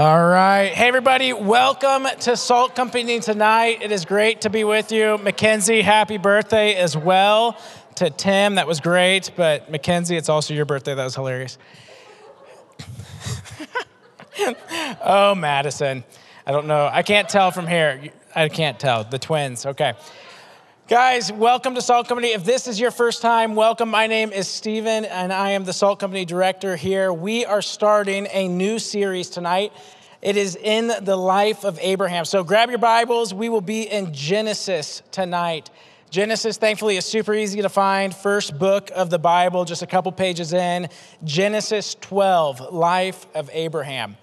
All right. Hey, everybody. Welcome to Salt Company tonight. It is great to be with you. Mackenzie, happy birthday as well. To Tim, that was great. But Mackenzie, it's also your birthday. That was hilarious. oh, Madison. I don't know. I can't tell from here. I can't tell. The twins. Okay. Guys, welcome to Salt Company. If this is your first time, welcome. My name is Steven, and I am the Salt Company director here. We are starting a new series tonight. It is in the life of Abraham. So grab your Bibles. We will be in Genesis tonight. Genesis, thankfully, is super easy to find. First book of the Bible, just a couple pages in. Genesis 12, life of Abraham.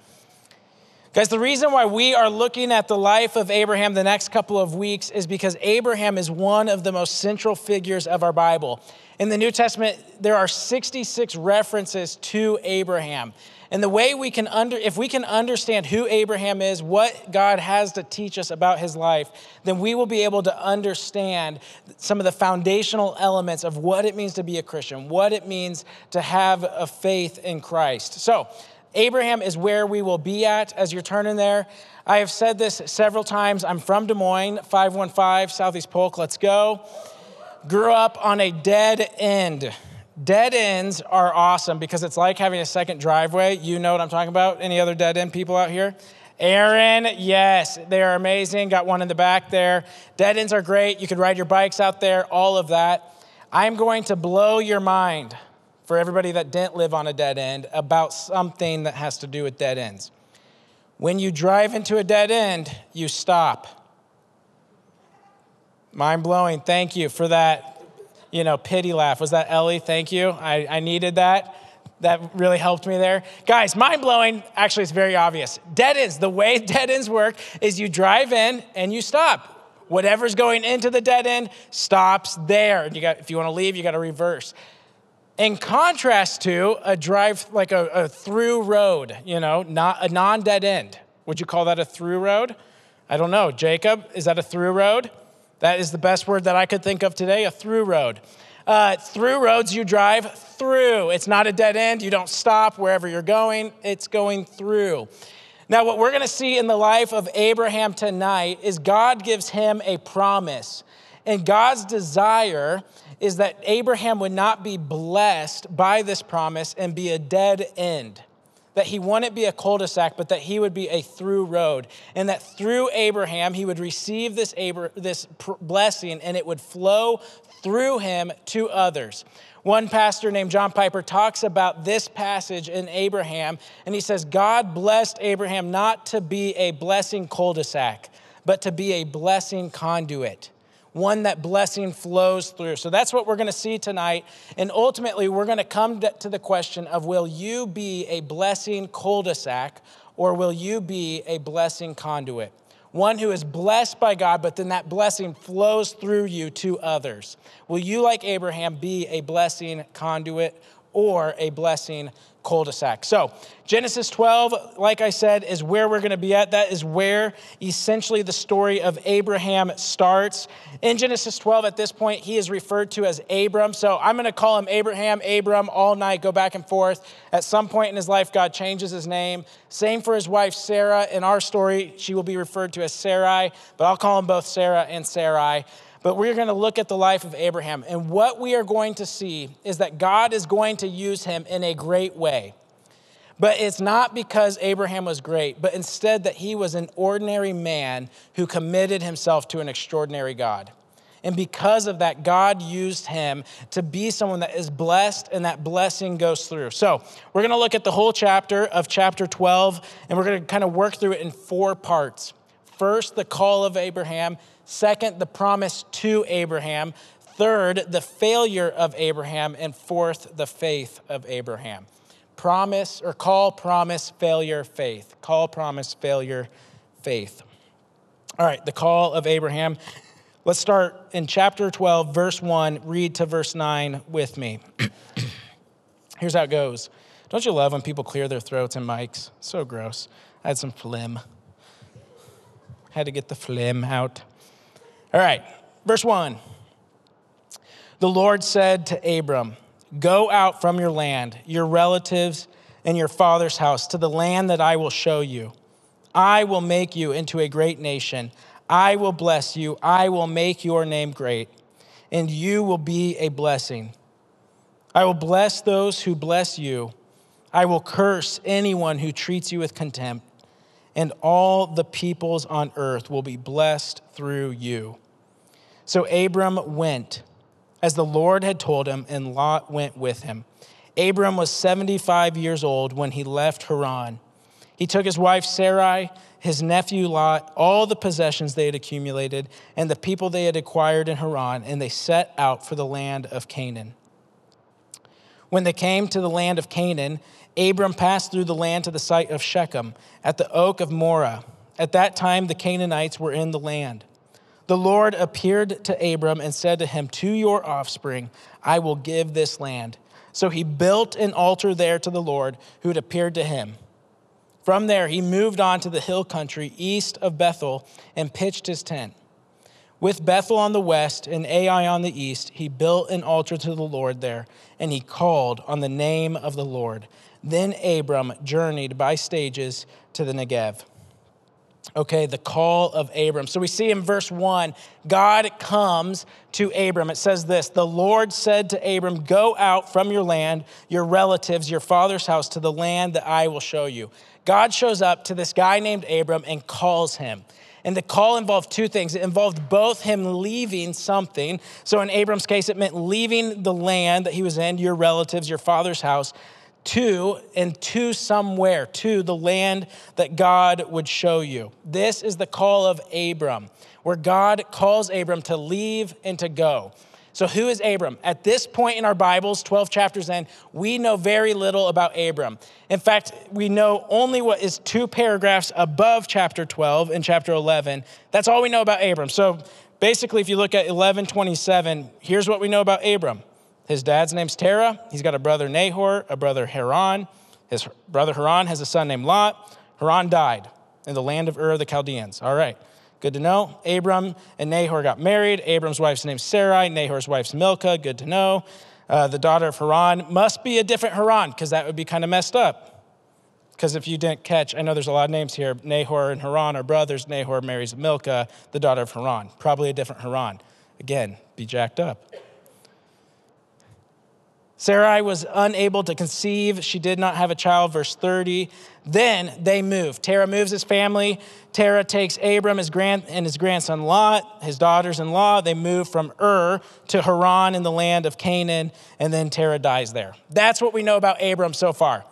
Guys, the reason why we are looking at the life of Abraham the next couple of weeks is because Abraham is one of the most central figures of our Bible. In the New Testament, there are 66 references to Abraham. And the way we can under if we can understand who Abraham is, what God has to teach us about his life, then we will be able to understand some of the foundational elements of what it means to be a Christian, what it means to have a faith in Christ. So, Abraham is where we will be at as you're turning there. I have said this several times. I'm from Des Moines, 515 Southeast Polk. Let's go. Grew up on a dead end. Dead ends are awesome because it's like having a second driveway. You know what I'm talking about? Any other dead end people out here? Aaron, yes, they are amazing. Got one in the back there. Dead ends are great. You could ride your bikes out there, all of that. I'm going to blow your mind for everybody that didn't live on a dead end about something that has to do with dead ends. When you drive into a dead end, you stop. Mind blowing. Thank you for that, you know, pity laugh. Was that Ellie? Thank you. I, I needed that. That really helped me there. Guys, mind blowing. Actually, it's very obvious. Dead ends, the way dead ends work is you drive in and you stop. Whatever's going into the dead end stops there. You got, if you want to leave, you got to reverse in contrast to a drive like a, a through road, you know, not a non dead end. Would you call that a through road? I don't know. Jacob, is that a through road? That is the best word that I could think of today a through road. Uh, through roads you drive through. It's not a dead end. You don't stop wherever you're going, it's going through. Now, what we're going to see in the life of Abraham tonight is God gives him a promise. And God's desire is that Abraham would not be blessed by this promise and be a dead end. That he wouldn't be a cul de sac, but that he would be a through road. And that through Abraham, he would receive this, this blessing and it would flow through him to others. One pastor named John Piper talks about this passage in Abraham, and he says, God blessed Abraham not to be a blessing cul de sac, but to be a blessing conduit one that blessing flows through. So that's what we're going to see tonight. And ultimately, we're going to come to the question of will you be a blessing cul de sac or will you be a blessing conduit? One who is blessed by God, but then that blessing flows through you to others. Will you, like Abraham, be a blessing conduit or a blessing cul-de-sac. So, Genesis 12, like I said, is where we're going to be at. That is where essentially the story of Abraham starts. In Genesis 12, at this point, he is referred to as Abram. So, I'm going to call him Abraham, Abram all night, go back and forth. At some point in his life, God changes his name. Same for his wife, Sarah. In our story, she will be referred to as Sarai, but I'll call them both Sarah and Sarai but we're going to look at the life of Abraham. And what we are going to see is that God is going to use him in a great way. But it's not because Abraham was great, but instead that he was an ordinary man who committed himself to an extraordinary God. And because of that, God used him to be someone that is blessed and that blessing goes through. So, we're going to look at the whole chapter of chapter 12, and we're going to kind of work through it in four parts. First, the call of Abraham. Second, the promise to Abraham. Third, the failure of Abraham. And fourth, the faith of Abraham. Promise or call, promise, failure, faith. Call, promise, failure, faith. All right, the call of Abraham. Let's start in chapter 12, verse 1. Read to verse 9 with me. Here's how it goes. Don't you love when people clear their throats and mics? So gross. I had some phlegm. Had to get the phlegm out. All right, verse 1. The Lord said to Abram, Go out from your land, your relatives, and your father's house to the land that I will show you. I will make you into a great nation. I will bless you. I will make your name great, and you will be a blessing. I will bless those who bless you. I will curse anyone who treats you with contempt, and all the peoples on earth will be blessed through you. So Abram went as the Lord had told him, and Lot went with him. Abram was 75 years old when he left Haran. He took his wife Sarai, his nephew Lot, all the possessions they had accumulated, and the people they had acquired in Haran, and they set out for the land of Canaan. When they came to the land of Canaan, Abram passed through the land to the site of Shechem at the oak of Moreh. At that time, the Canaanites were in the land. The Lord appeared to Abram and said to him, To your offspring I will give this land. So he built an altar there to the Lord who had appeared to him. From there, he moved on to the hill country east of Bethel and pitched his tent. With Bethel on the west and Ai on the east, he built an altar to the Lord there, and he called on the name of the Lord. Then Abram journeyed by stages to the Negev. Okay, the call of Abram. So we see in verse 1, God comes to Abram. It says this The Lord said to Abram, Go out from your land, your relatives, your father's house, to the land that I will show you. God shows up to this guy named Abram and calls him. And the call involved two things. It involved both him leaving something. So in Abram's case, it meant leaving the land that he was in, your relatives, your father's house, to and to somewhere, to the land that God would show you. This is the call of Abram, where God calls Abram to leave and to go. So, who is Abram? At this point in our Bibles, 12 chapters in, we know very little about Abram. In fact, we know only what is two paragraphs above chapter 12 and chapter 11. That's all we know about Abram. So, basically, if you look at 1127, here's what we know about Abram. His dad's name's Terah. He's got a brother Nahor, a brother Haran. His brother Haran has a son named Lot. Haran died in the land of Ur of the Chaldeans. All right. Good to know. Abram and Nahor got married. Abram's wife's name's Sarai. Nahor's wife's Milcah. Good to know. Uh, the daughter of Haran must be a different Haran because that would be kind of messed up. Because if you didn't catch, I know there's a lot of names here. Nahor and Haran are brothers. Nahor marries Milcah, the daughter of Haran. Probably a different Haran. Again, be jacked up. Sarai was unable to conceive. She did not have a child, verse 30. Then they move. Terah moves his family. Terah takes Abram his grand, and his grandson Lot, his daughters in law. They move from Ur to Haran in the land of Canaan, and then Terah dies there. That's what we know about Abram so far.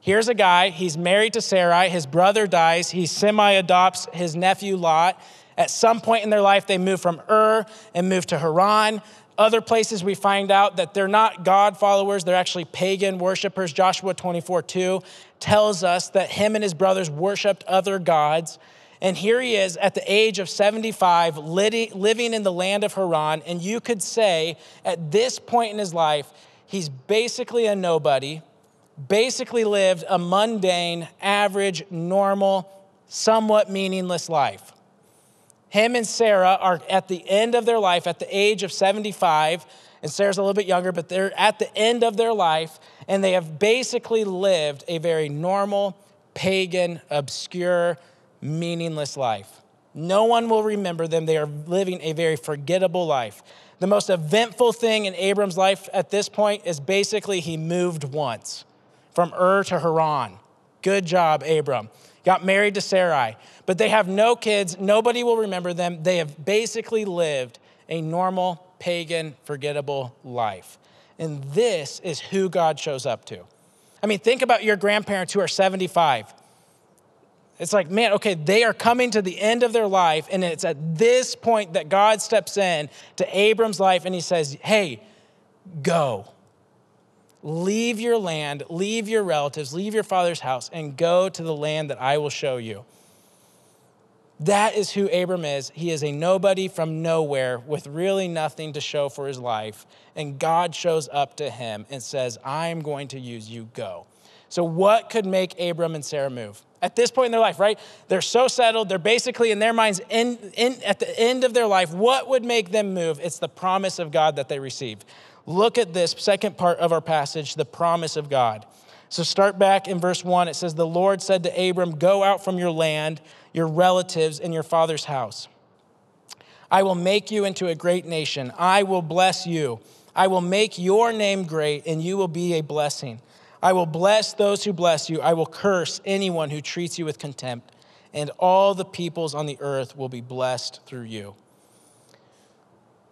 Here's a guy, he's married to Sarai. His brother dies. He semi adopts his nephew Lot. At some point in their life, they move from Ur and move to Haran. Other places we find out that they're not God followers, they're actually pagan worshipers. Joshua 24 2 tells us that him and his brothers worshiped other gods. And here he is at the age of 75, living in the land of Haran. And you could say at this point in his life, he's basically a nobody, basically lived a mundane, average, normal, somewhat meaningless life. Him and Sarah are at the end of their life, at the age of 75, and Sarah's a little bit younger, but they're at the end of their life, and they have basically lived a very normal, pagan, obscure, meaningless life. No one will remember them. They are living a very forgettable life. The most eventful thing in Abram's life at this point is basically he moved once from Ur to Haran. Good job, Abram got married to Sarai, but they have no kids. Nobody will remember them. They have basically lived a normal, pagan, forgettable life. And this is who God shows up to. I mean, think about your grandparents who are 75. It's like, man, okay, they are coming to the end of their life, and it's at this point that God steps in to Abram's life and he says, hey, go. Leave your land, leave your relatives, leave your father's house, and go to the land that I will show you. That is who Abram is. He is a nobody from nowhere with really nothing to show for his life. And God shows up to him and says, I'm going to use you, go. So, what could make Abram and Sarah move? At this point in their life, right? They're so settled. They're basically, in their minds, in, in, at the end of their life, what would make them move? It's the promise of God that they receive. Look at this second part of our passage, the promise of God. So start back in verse 1. It says, The Lord said to Abram, Go out from your land, your relatives, and your father's house. I will make you into a great nation. I will bless you. I will make your name great, and you will be a blessing. I will bless those who bless you. I will curse anyone who treats you with contempt, and all the peoples on the earth will be blessed through you.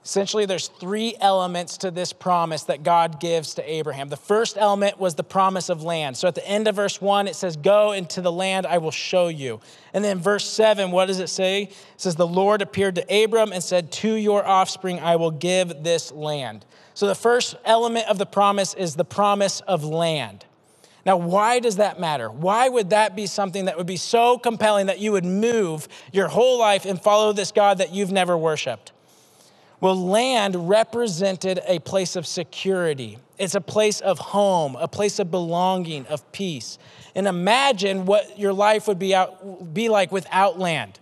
Essentially, there's three elements to this promise that God gives to Abraham. The first element was the promise of land. So at the end of verse one, it says, Go into the land I will show you. And then verse seven, what does it say? It says, The Lord appeared to Abram and said, To your offspring I will give this land. So the first element of the promise is the promise of land. Now, why does that matter? Why would that be something that would be so compelling that you would move your whole life and follow this God that you've never worshiped? Well, land represented a place of security. It's a place of home, a place of belonging, of peace. And imagine what your life would be, out, be like without land.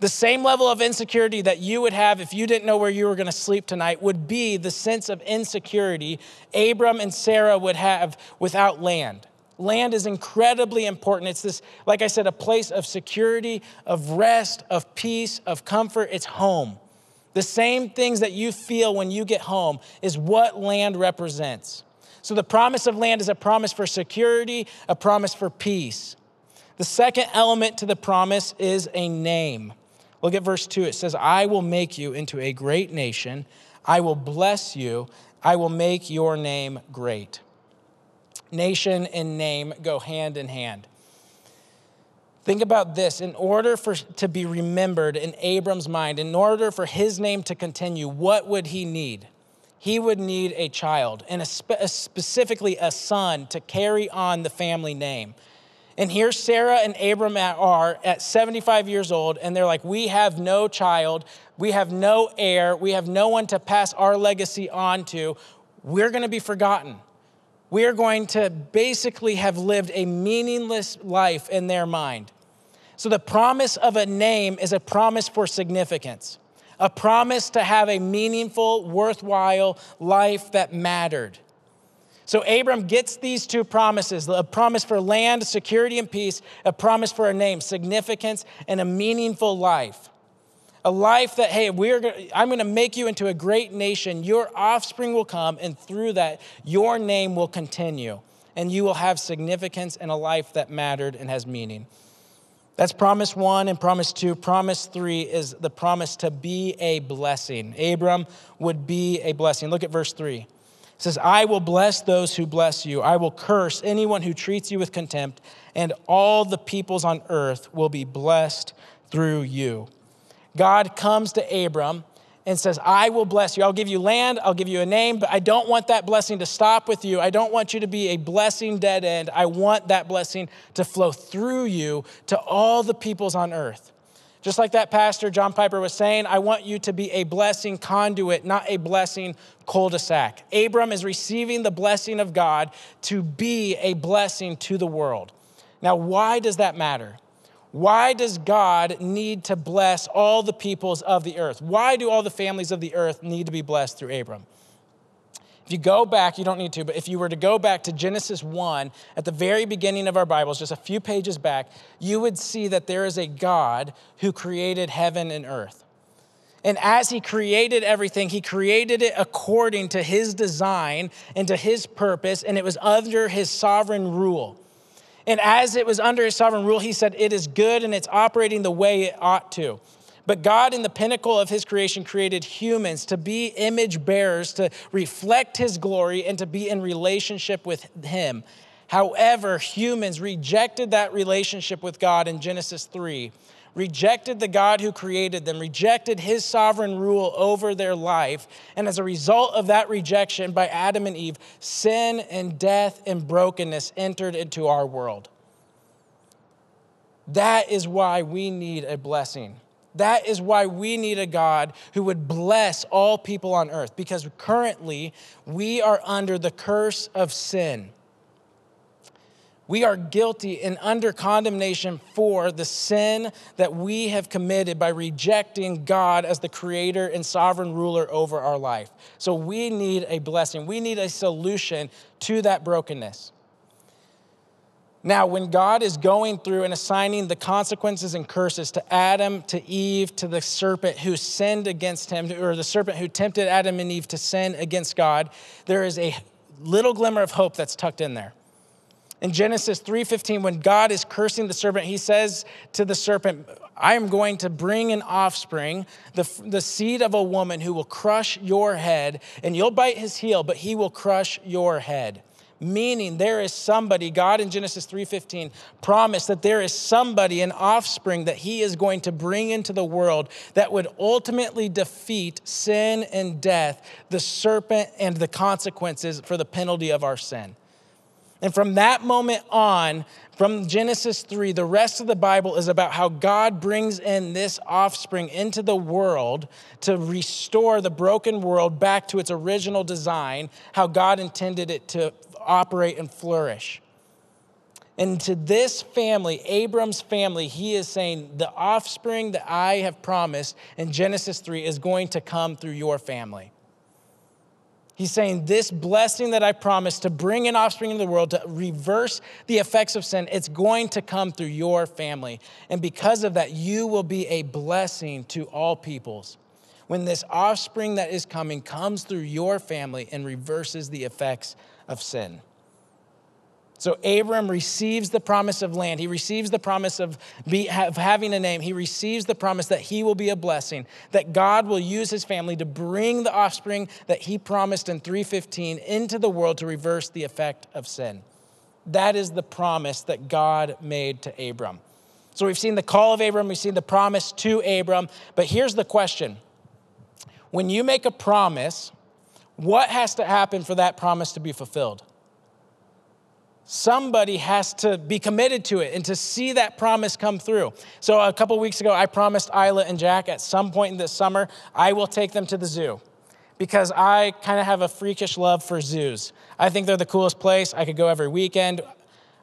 The same level of insecurity that you would have if you didn't know where you were going to sleep tonight would be the sense of insecurity Abram and Sarah would have without land. Land is incredibly important. It's this, like I said, a place of security, of rest, of peace, of comfort. It's home. The same things that you feel when you get home is what land represents. So the promise of land is a promise for security, a promise for peace. The second element to the promise is a name. Look at verse 2. It says, I will make you into a great nation. I will bless you. I will make your name great. Nation and name go hand in hand. Think about this. In order for to be remembered in Abram's mind, in order for his name to continue, what would he need? He would need a child, and a spe- specifically a son to carry on the family name. And here Sarah and Abram are at 75 years old, and they're like, We have no child, we have no heir, we have no one to pass our legacy on to. We're gonna be forgotten we are going to basically have lived a meaningless life in their mind. So, the promise of a name is a promise for significance, a promise to have a meaningful, worthwhile life that mattered. So, Abram gets these two promises a promise for land, security, and peace, a promise for a name, significance, and a meaningful life a life that hey we're gonna, i'm going to make you into a great nation. Your offspring will come and through that your name will continue and you will have significance in a life that mattered and has meaning. That's promise one and promise two. Promise three is the promise to be a blessing. Abram would be a blessing. Look at verse three. It says i will bless those who bless you. I will curse anyone who treats you with contempt and all the peoples on earth will be blessed through you God comes to Abram and says, I will bless you. I'll give you land, I'll give you a name, but I don't want that blessing to stop with you. I don't want you to be a blessing dead end. I want that blessing to flow through you to all the peoples on earth. Just like that pastor John Piper was saying, I want you to be a blessing conduit, not a blessing cul de sac. Abram is receiving the blessing of God to be a blessing to the world. Now, why does that matter? Why does God need to bless all the peoples of the earth? Why do all the families of the earth need to be blessed through Abram? If you go back, you don't need to, but if you were to go back to Genesis 1 at the very beginning of our Bibles, just a few pages back, you would see that there is a God who created heaven and earth. And as he created everything, he created it according to his design and to his purpose, and it was under his sovereign rule. And as it was under his sovereign rule, he said, It is good and it's operating the way it ought to. But God, in the pinnacle of his creation, created humans to be image bearers, to reflect his glory, and to be in relationship with him. However, humans rejected that relationship with God in Genesis 3 rejected the God who created them, rejected his sovereign rule over their life. And as a result of that rejection by Adam and Eve, sin and death and brokenness entered into our world. That is why we need a blessing. That is why we need a God who would bless all people on earth, because currently we are under the curse of sin. We are guilty and under condemnation for the sin that we have committed by rejecting God as the creator and sovereign ruler over our life. So we need a blessing. We need a solution to that brokenness. Now, when God is going through and assigning the consequences and curses to Adam, to Eve, to the serpent who sinned against him, or the serpent who tempted Adam and Eve to sin against God, there is a little glimmer of hope that's tucked in there. In Genesis 3:15 when God is cursing the serpent he says to the serpent I am going to bring an offspring the, the seed of a woman who will crush your head and you'll bite his heel but he will crush your head. Meaning there is somebody God in Genesis 3:15 promised that there is somebody an offspring that he is going to bring into the world that would ultimately defeat sin and death the serpent and the consequences for the penalty of our sin and from that moment on, from Genesis 3, the rest of the Bible is about how God brings in this offspring into the world to restore the broken world back to its original design, how God intended it to operate and flourish. And to this family, Abram's family, he is saying, The offspring that I have promised in Genesis 3 is going to come through your family. He's saying, This blessing that I promised to bring an offspring into the world, to reverse the effects of sin, it's going to come through your family. And because of that, you will be a blessing to all peoples. When this offspring that is coming comes through your family and reverses the effects of sin. So Abram receives the promise of land. He receives the promise of, be, of having a name. He receives the promise that he will be a blessing, that God will use his family to bring the offspring that he promised in 315 into the world to reverse the effect of sin. That is the promise that God made to Abram. So we've seen the call of Abram, we've seen the promise to Abram, but here's the question. When you make a promise, what has to happen for that promise to be fulfilled? Somebody has to be committed to it and to see that promise come through. So, a couple weeks ago, I promised Isla and Jack at some point in this summer, I will take them to the zoo because I kind of have a freakish love for zoos. I think they're the coolest place. I could go every weekend.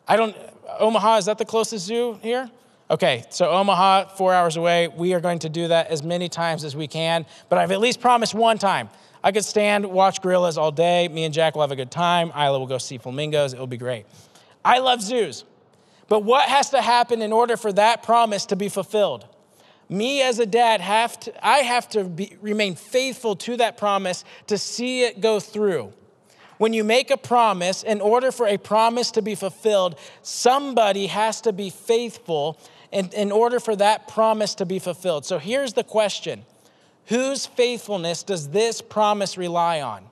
I don't, Omaha, is that the closest zoo here? Okay, so Omaha, four hours away. We are going to do that as many times as we can, but I've at least promised one time. I could stand, watch gorillas all day. Me and Jack will have a good time. Isla will go see flamingos. It will be great. I love zoos. But what has to happen in order for that promise to be fulfilled? Me as a dad have to I have to be, remain faithful to that promise to see it go through. When you make a promise, in order for a promise to be fulfilled, somebody has to be faithful in, in order for that promise to be fulfilled. So here's the question Whose faithfulness does this promise rely on?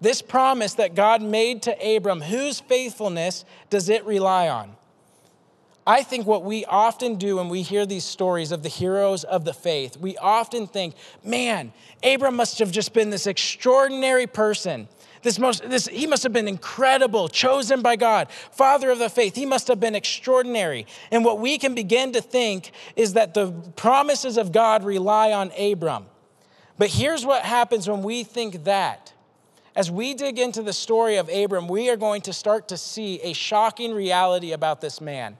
This promise that God made to Abram, whose faithfulness does it rely on? I think what we often do when we hear these stories of the heroes of the faith, we often think, man, Abram must have just been this extraordinary person. This most, this, he must have been incredible, chosen by God, father of the faith. He must have been extraordinary. And what we can begin to think is that the promises of God rely on Abram. But here's what happens when we think that. As we dig into the story of Abram, we are going to start to see a shocking reality about this man.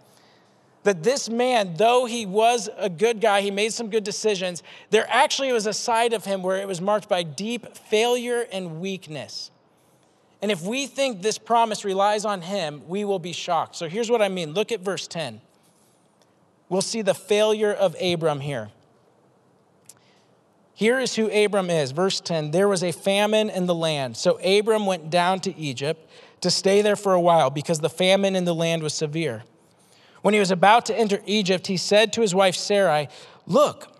That this man, though he was a good guy, he made some good decisions, there actually was a side of him where it was marked by deep failure and weakness. And if we think this promise relies on him, we will be shocked. So here's what I mean look at verse 10. We'll see the failure of Abram here. Here is who Abram is. Verse 10 There was a famine in the land. So Abram went down to Egypt to stay there for a while because the famine in the land was severe. When he was about to enter Egypt, he said to his wife Sarai, Look,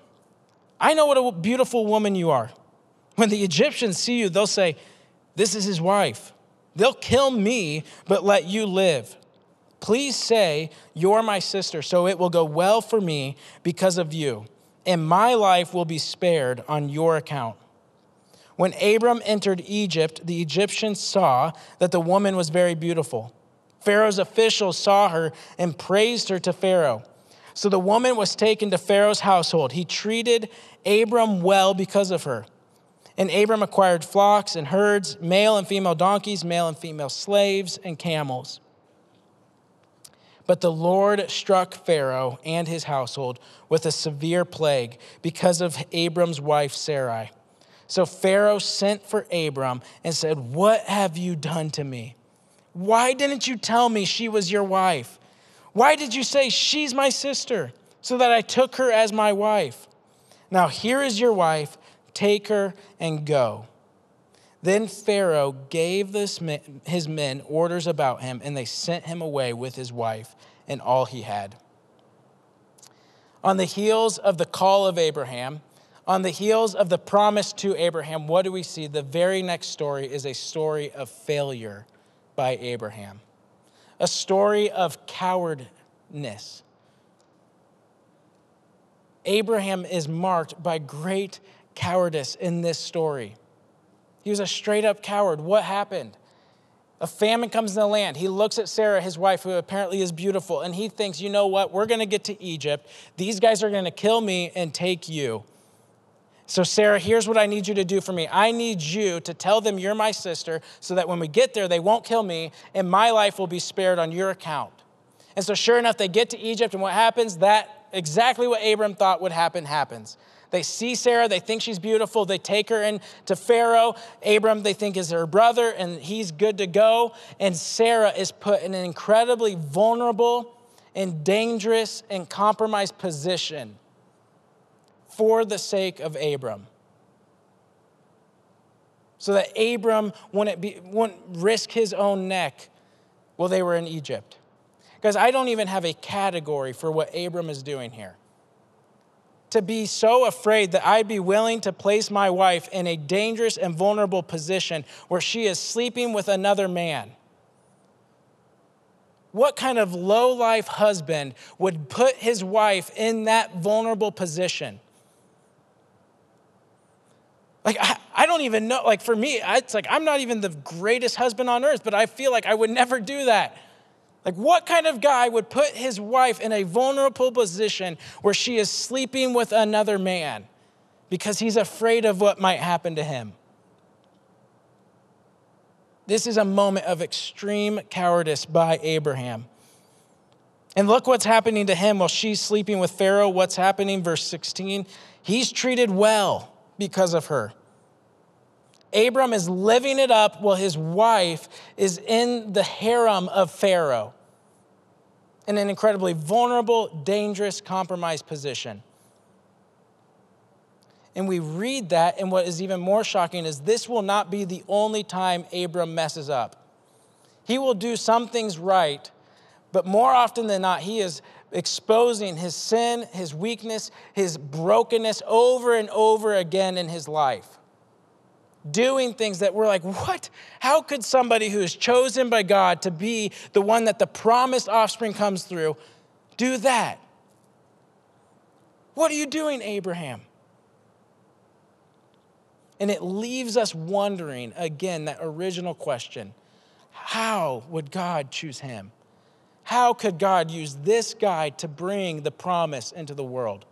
I know what a beautiful woman you are. When the Egyptians see you, they'll say, this is his wife. They'll kill me, but let you live. Please say, You're my sister, so it will go well for me because of you, and my life will be spared on your account. When Abram entered Egypt, the Egyptians saw that the woman was very beautiful. Pharaoh's officials saw her and praised her to Pharaoh. So the woman was taken to Pharaoh's household. He treated Abram well because of her. And Abram acquired flocks and herds, male and female donkeys, male and female slaves, and camels. But the Lord struck Pharaoh and his household with a severe plague because of Abram's wife Sarai. So Pharaoh sent for Abram and said, What have you done to me? Why didn't you tell me she was your wife? Why did you say, She's my sister, so that I took her as my wife? Now here is your wife, take her and go. Then Pharaoh gave man, his men orders about him, and they sent him away with his wife and all he had. On the heels of the call of Abraham, on the heels of the promise to Abraham, what do we see? The very next story is a story of failure by Abraham, a story of cowardness. Abraham is marked by great cowardice in this story. He was a straight up coward. What happened? A famine comes in the land. He looks at Sarah, his wife, who apparently is beautiful, and he thinks, you know what? We're going to get to Egypt. These guys are going to kill me and take you. So, Sarah, here's what I need you to do for me. I need you to tell them you're my sister so that when we get there, they won't kill me and my life will be spared on your account. And so, sure enough, they get to Egypt, and what happens? That exactly what Abram thought would happen happens. They see Sarah, they think she's beautiful, they take her in to Pharaoh. Abram, they think, is her brother, and he's good to go. And Sarah is put in an incredibly vulnerable and dangerous and compromised position for the sake of Abram. So that Abram wouldn't, be, wouldn't risk his own neck while they were in Egypt. Because I don't even have a category for what Abram is doing here to be so afraid that I'd be willing to place my wife in a dangerous and vulnerable position where she is sleeping with another man. What kind of low life husband would put his wife in that vulnerable position? Like, I, I, don't even know. Like, for me, it's like I'm not even the greatest husband on earth, but I feel like I would never do that. Like, what kind of guy would put his wife in a vulnerable position where she is sleeping with another man because he's afraid of what might happen to him? This is a moment of extreme cowardice by Abraham. And look what's happening to him while she's sleeping with Pharaoh. What's happening? Verse 16. He's treated well because of her. Abram is living it up while his wife is in the harem of Pharaoh in an incredibly vulnerable, dangerous, compromised position. And we read that, and what is even more shocking is this will not be the only time Abram messes up. He will do some things right, but more often than not, he is exposing his sin, his weakness, his brokenness over and over again in his life doing things that we're like, what? How could somebody who is chosen by God to be the one that the promised offspring comes through do that? What are you doing, Abraham? And it leaves us wondering again that original question how would God choose him? How could God use this guy to bring the promise into the world?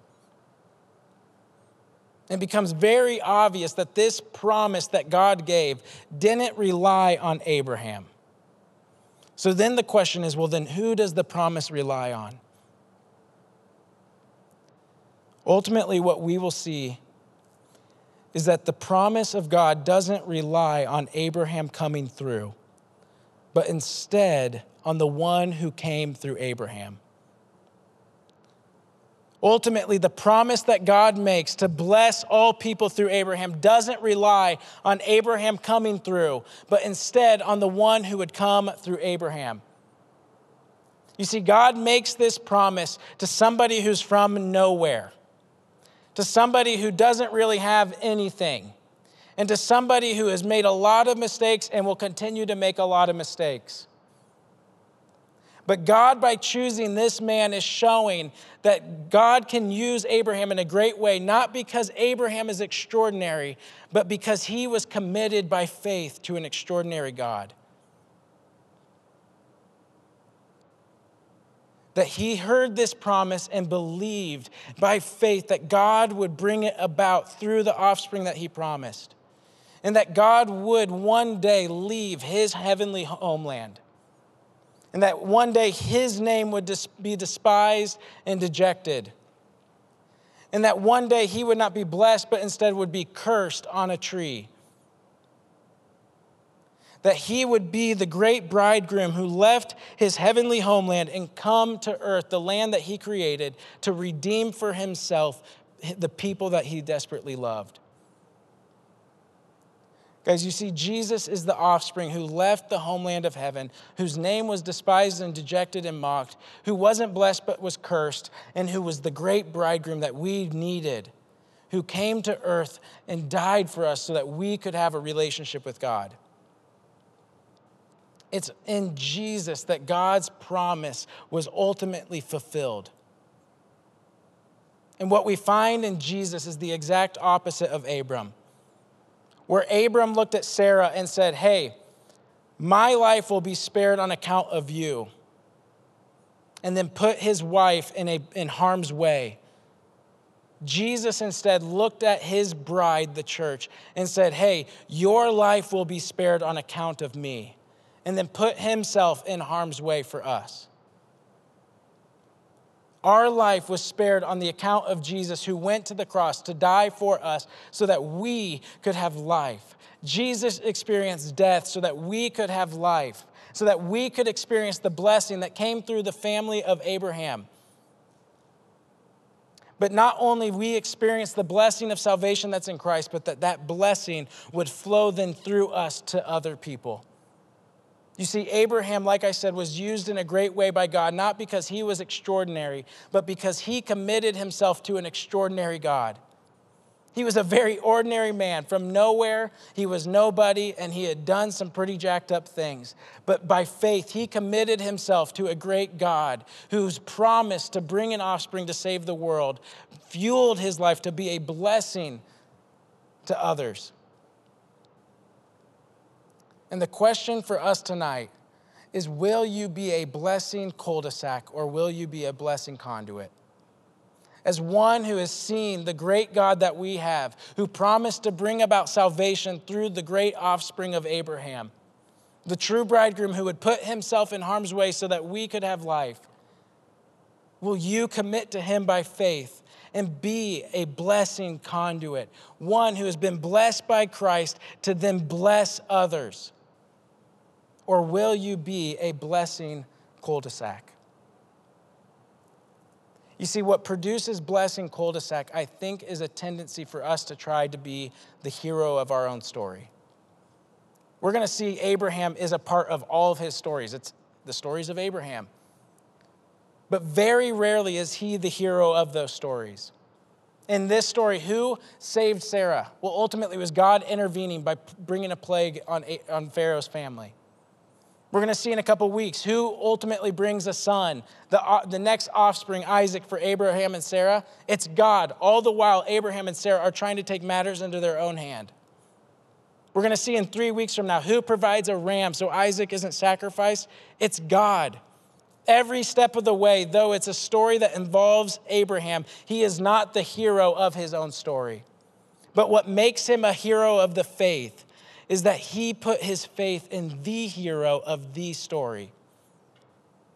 It becomes very obvious that this promise that God gave didn't rely on Abraham. So then the question is well, then who does the promise rely on? Ultimately, what we will see is that the promise of God doesn't rely on Abraham coming through, but instead on the one who came through Abraham. Ultimately, the promise that God makes to bless all people through Abraham doesn't rely on Abraham coming through, but instead on the one who would come through Abraham. You see, God makes this promise to somebody who's from nowhere, to somebody who doesn't really have anything, and to somebody who has made a lot of mistakes and will continue to make a lot of mistakes. But God, by choosing this man, is showing that God can use Abraham in a great way, not because Abraham is extraordinary, but because he was committed by faith to an extraordinary God. That he heard this promise and believed by faith that God would bring it about through the offspring that he promised. And that God would one day leave his heavenly homeland and that one day his name would be despised and dejected. And that one day he would not be blessed, but instead would be cursed on a tree. that he would be the great bridegroom who left his heavenly homeland and come to earth, the land that he created, to redeem for himself the people that he desperately loved. Guys, you see, Jesus is the offspring who left the homeland of heaven, whose name was despised and dejected and mocked, who wasn't blessed but was cursed, and who was the great bridegroom that we needed, who came to earth and died for us so that we could have a relationship with God. It's in Jesus that God's promise was ultimately fulfilled. And what we find in Jesus is the exact opposite of Abram where Abram looked at Sarah and said, Hey, my life will be spared on account of you. And then put his wife in, a, in harm's way. Jesus instead looked at his bride, the church, and said, Hey, your life will be spared on account of me. And then put himself in harm's way for us. Our life was spared on the account of Jesus who went to the cross to die for us so that we could have life. Jesus experienced death so that we could have life, so that we could experience the blessing that came through the family of Abraham. But not only we experience the blessing of salvation that's in Christ, but that that blessing would flow then through us to other people. You see, Abraham, like I said, was used in a great way by God, not because he was extraordinary, but because he committed himself to an extraordinary God. He was a very ordinary man. From nowhere, he was nobody, and he had done some pretty jacked up things. But by faith, he committed himself to a great God whose promise to bring an offspring to save the world fueled his life to be a blessing to others. And the question for us tonight is will you be a blessing cul de sac or will you be a blessing conduit? As one who has seen the great God that we have, who promised to bring about salvation through the great offspring of Abraham, the true bridegroom who would put himself in harm's way so that we could have life, will you commit to him by faith and be a blessing conduit, one who has been blessed by Christ to then bless others? Or will you be a blessing cul de sac? You see, what produces blessing cul de sac, I think, is a tendency for us to try to be the hero of our own story. We're going to see Abraham is a part of all of his stories. It's the stories of Abraham. But very rarely is he the hero of those stories. In this story, who saved Sarah? Well, ultimately, it was God intervening by bringing a plague on, on Pharaoh's family. We're going to see in a couple weeks who ultimately brings a son, the, uh, the next offspring, Isaac, for Abraham and Sarah. It's God. All the while, Abraham and Sarah are trying to take matters into their own hand. We're going to see in three weeks from now who provides a ram so Isaac isn't sacrificed. It's God. Every step of the way, though it's a story that involves Abraham, he is not the hero of his own story. But what makes him a hero of the faith is that he put his faith in the hero of the story.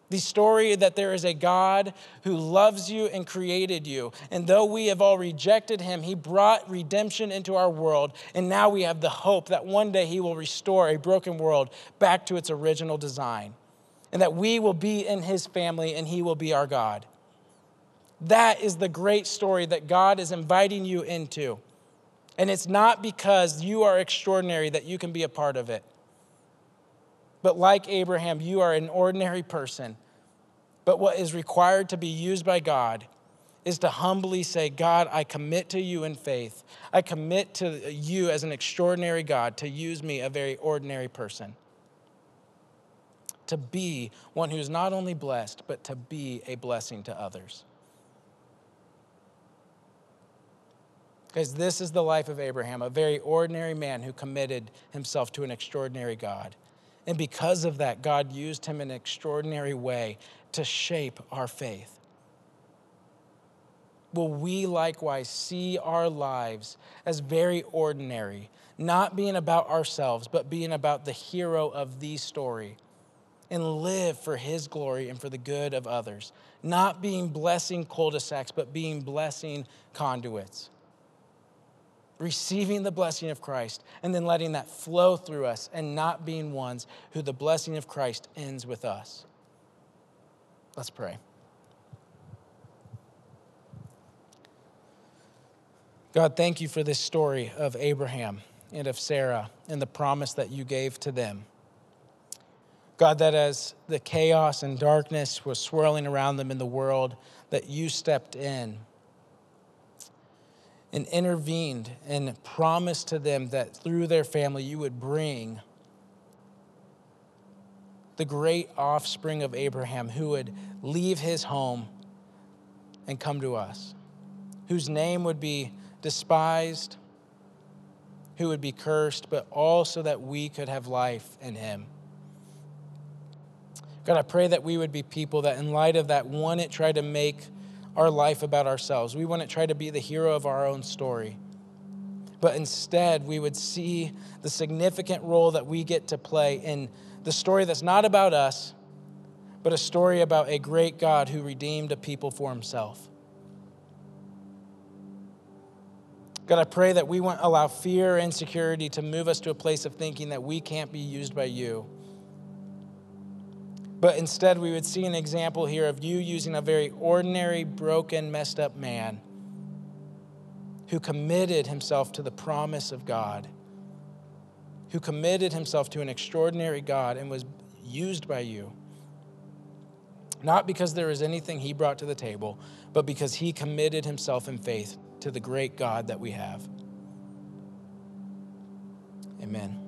The story that there is a God who loves you and created you. And though we have all rejected him, he brought redemption into our world. And now we have the hope that one day he will restore a broken world back to its original design. And that we will be in his family and he will be our God. That is the great story that God is inviting you into. And it's not because you are extraordinary that you can be a part of it. But like Abraham, you are an ordinary person. But what is required to be used by God is to humbly say, God, I commit to you in faith. I commit to you as an extraordinary God to use me, a very ordinary person. To be one who is not only blessed, but to be a blessing to others. Because this is the life of Abraham, a very ordinary man who committed himself to an extraordinary God. And because of that, God used him in an extraordinary way to shape our faith. Will we likewise see our lives as very ordinary, not being about ourselves, but being about the hero of the story, and live for his glory and for the good of others? Not being blessing cul de sacs, but being blessing conduits. Receiving the blessing of Christ, and then letting that flow through us and not being ones who the blessing of Christ ends with us. Let's pray. God, thank you for this story of Abraham and of Sarah and the promise that you gave to them. God, that as the chaos and darkness was swirling around them in the world, that you stepped in and intervened and promised to them that through their family you would bring the great offspring of Abraham who would leave his home and come to us, whose name would be despised, who would be cursed, but also that we could have life in him. God, I pray that we would be people that, in light of that, wouldn't try to make our life about ourselves. We wouldn't try to be the hero of our own story. But instead, we would see the significant role that we get to play in the story that's not about us, but a story about a great God who redeemed a people for himself. God, I pray that we won't allow fear or insecurity to move us to a place of thinking that we can't be used by you but instead, we would see an example here of you using a very ordinary, broken, messed up man who committed himself to the promise of God, who committed himself to an extraordinary God and was used by you. Not because there was anything he brought to the table, but because he committed himself in faith to the great God that we have. Amen.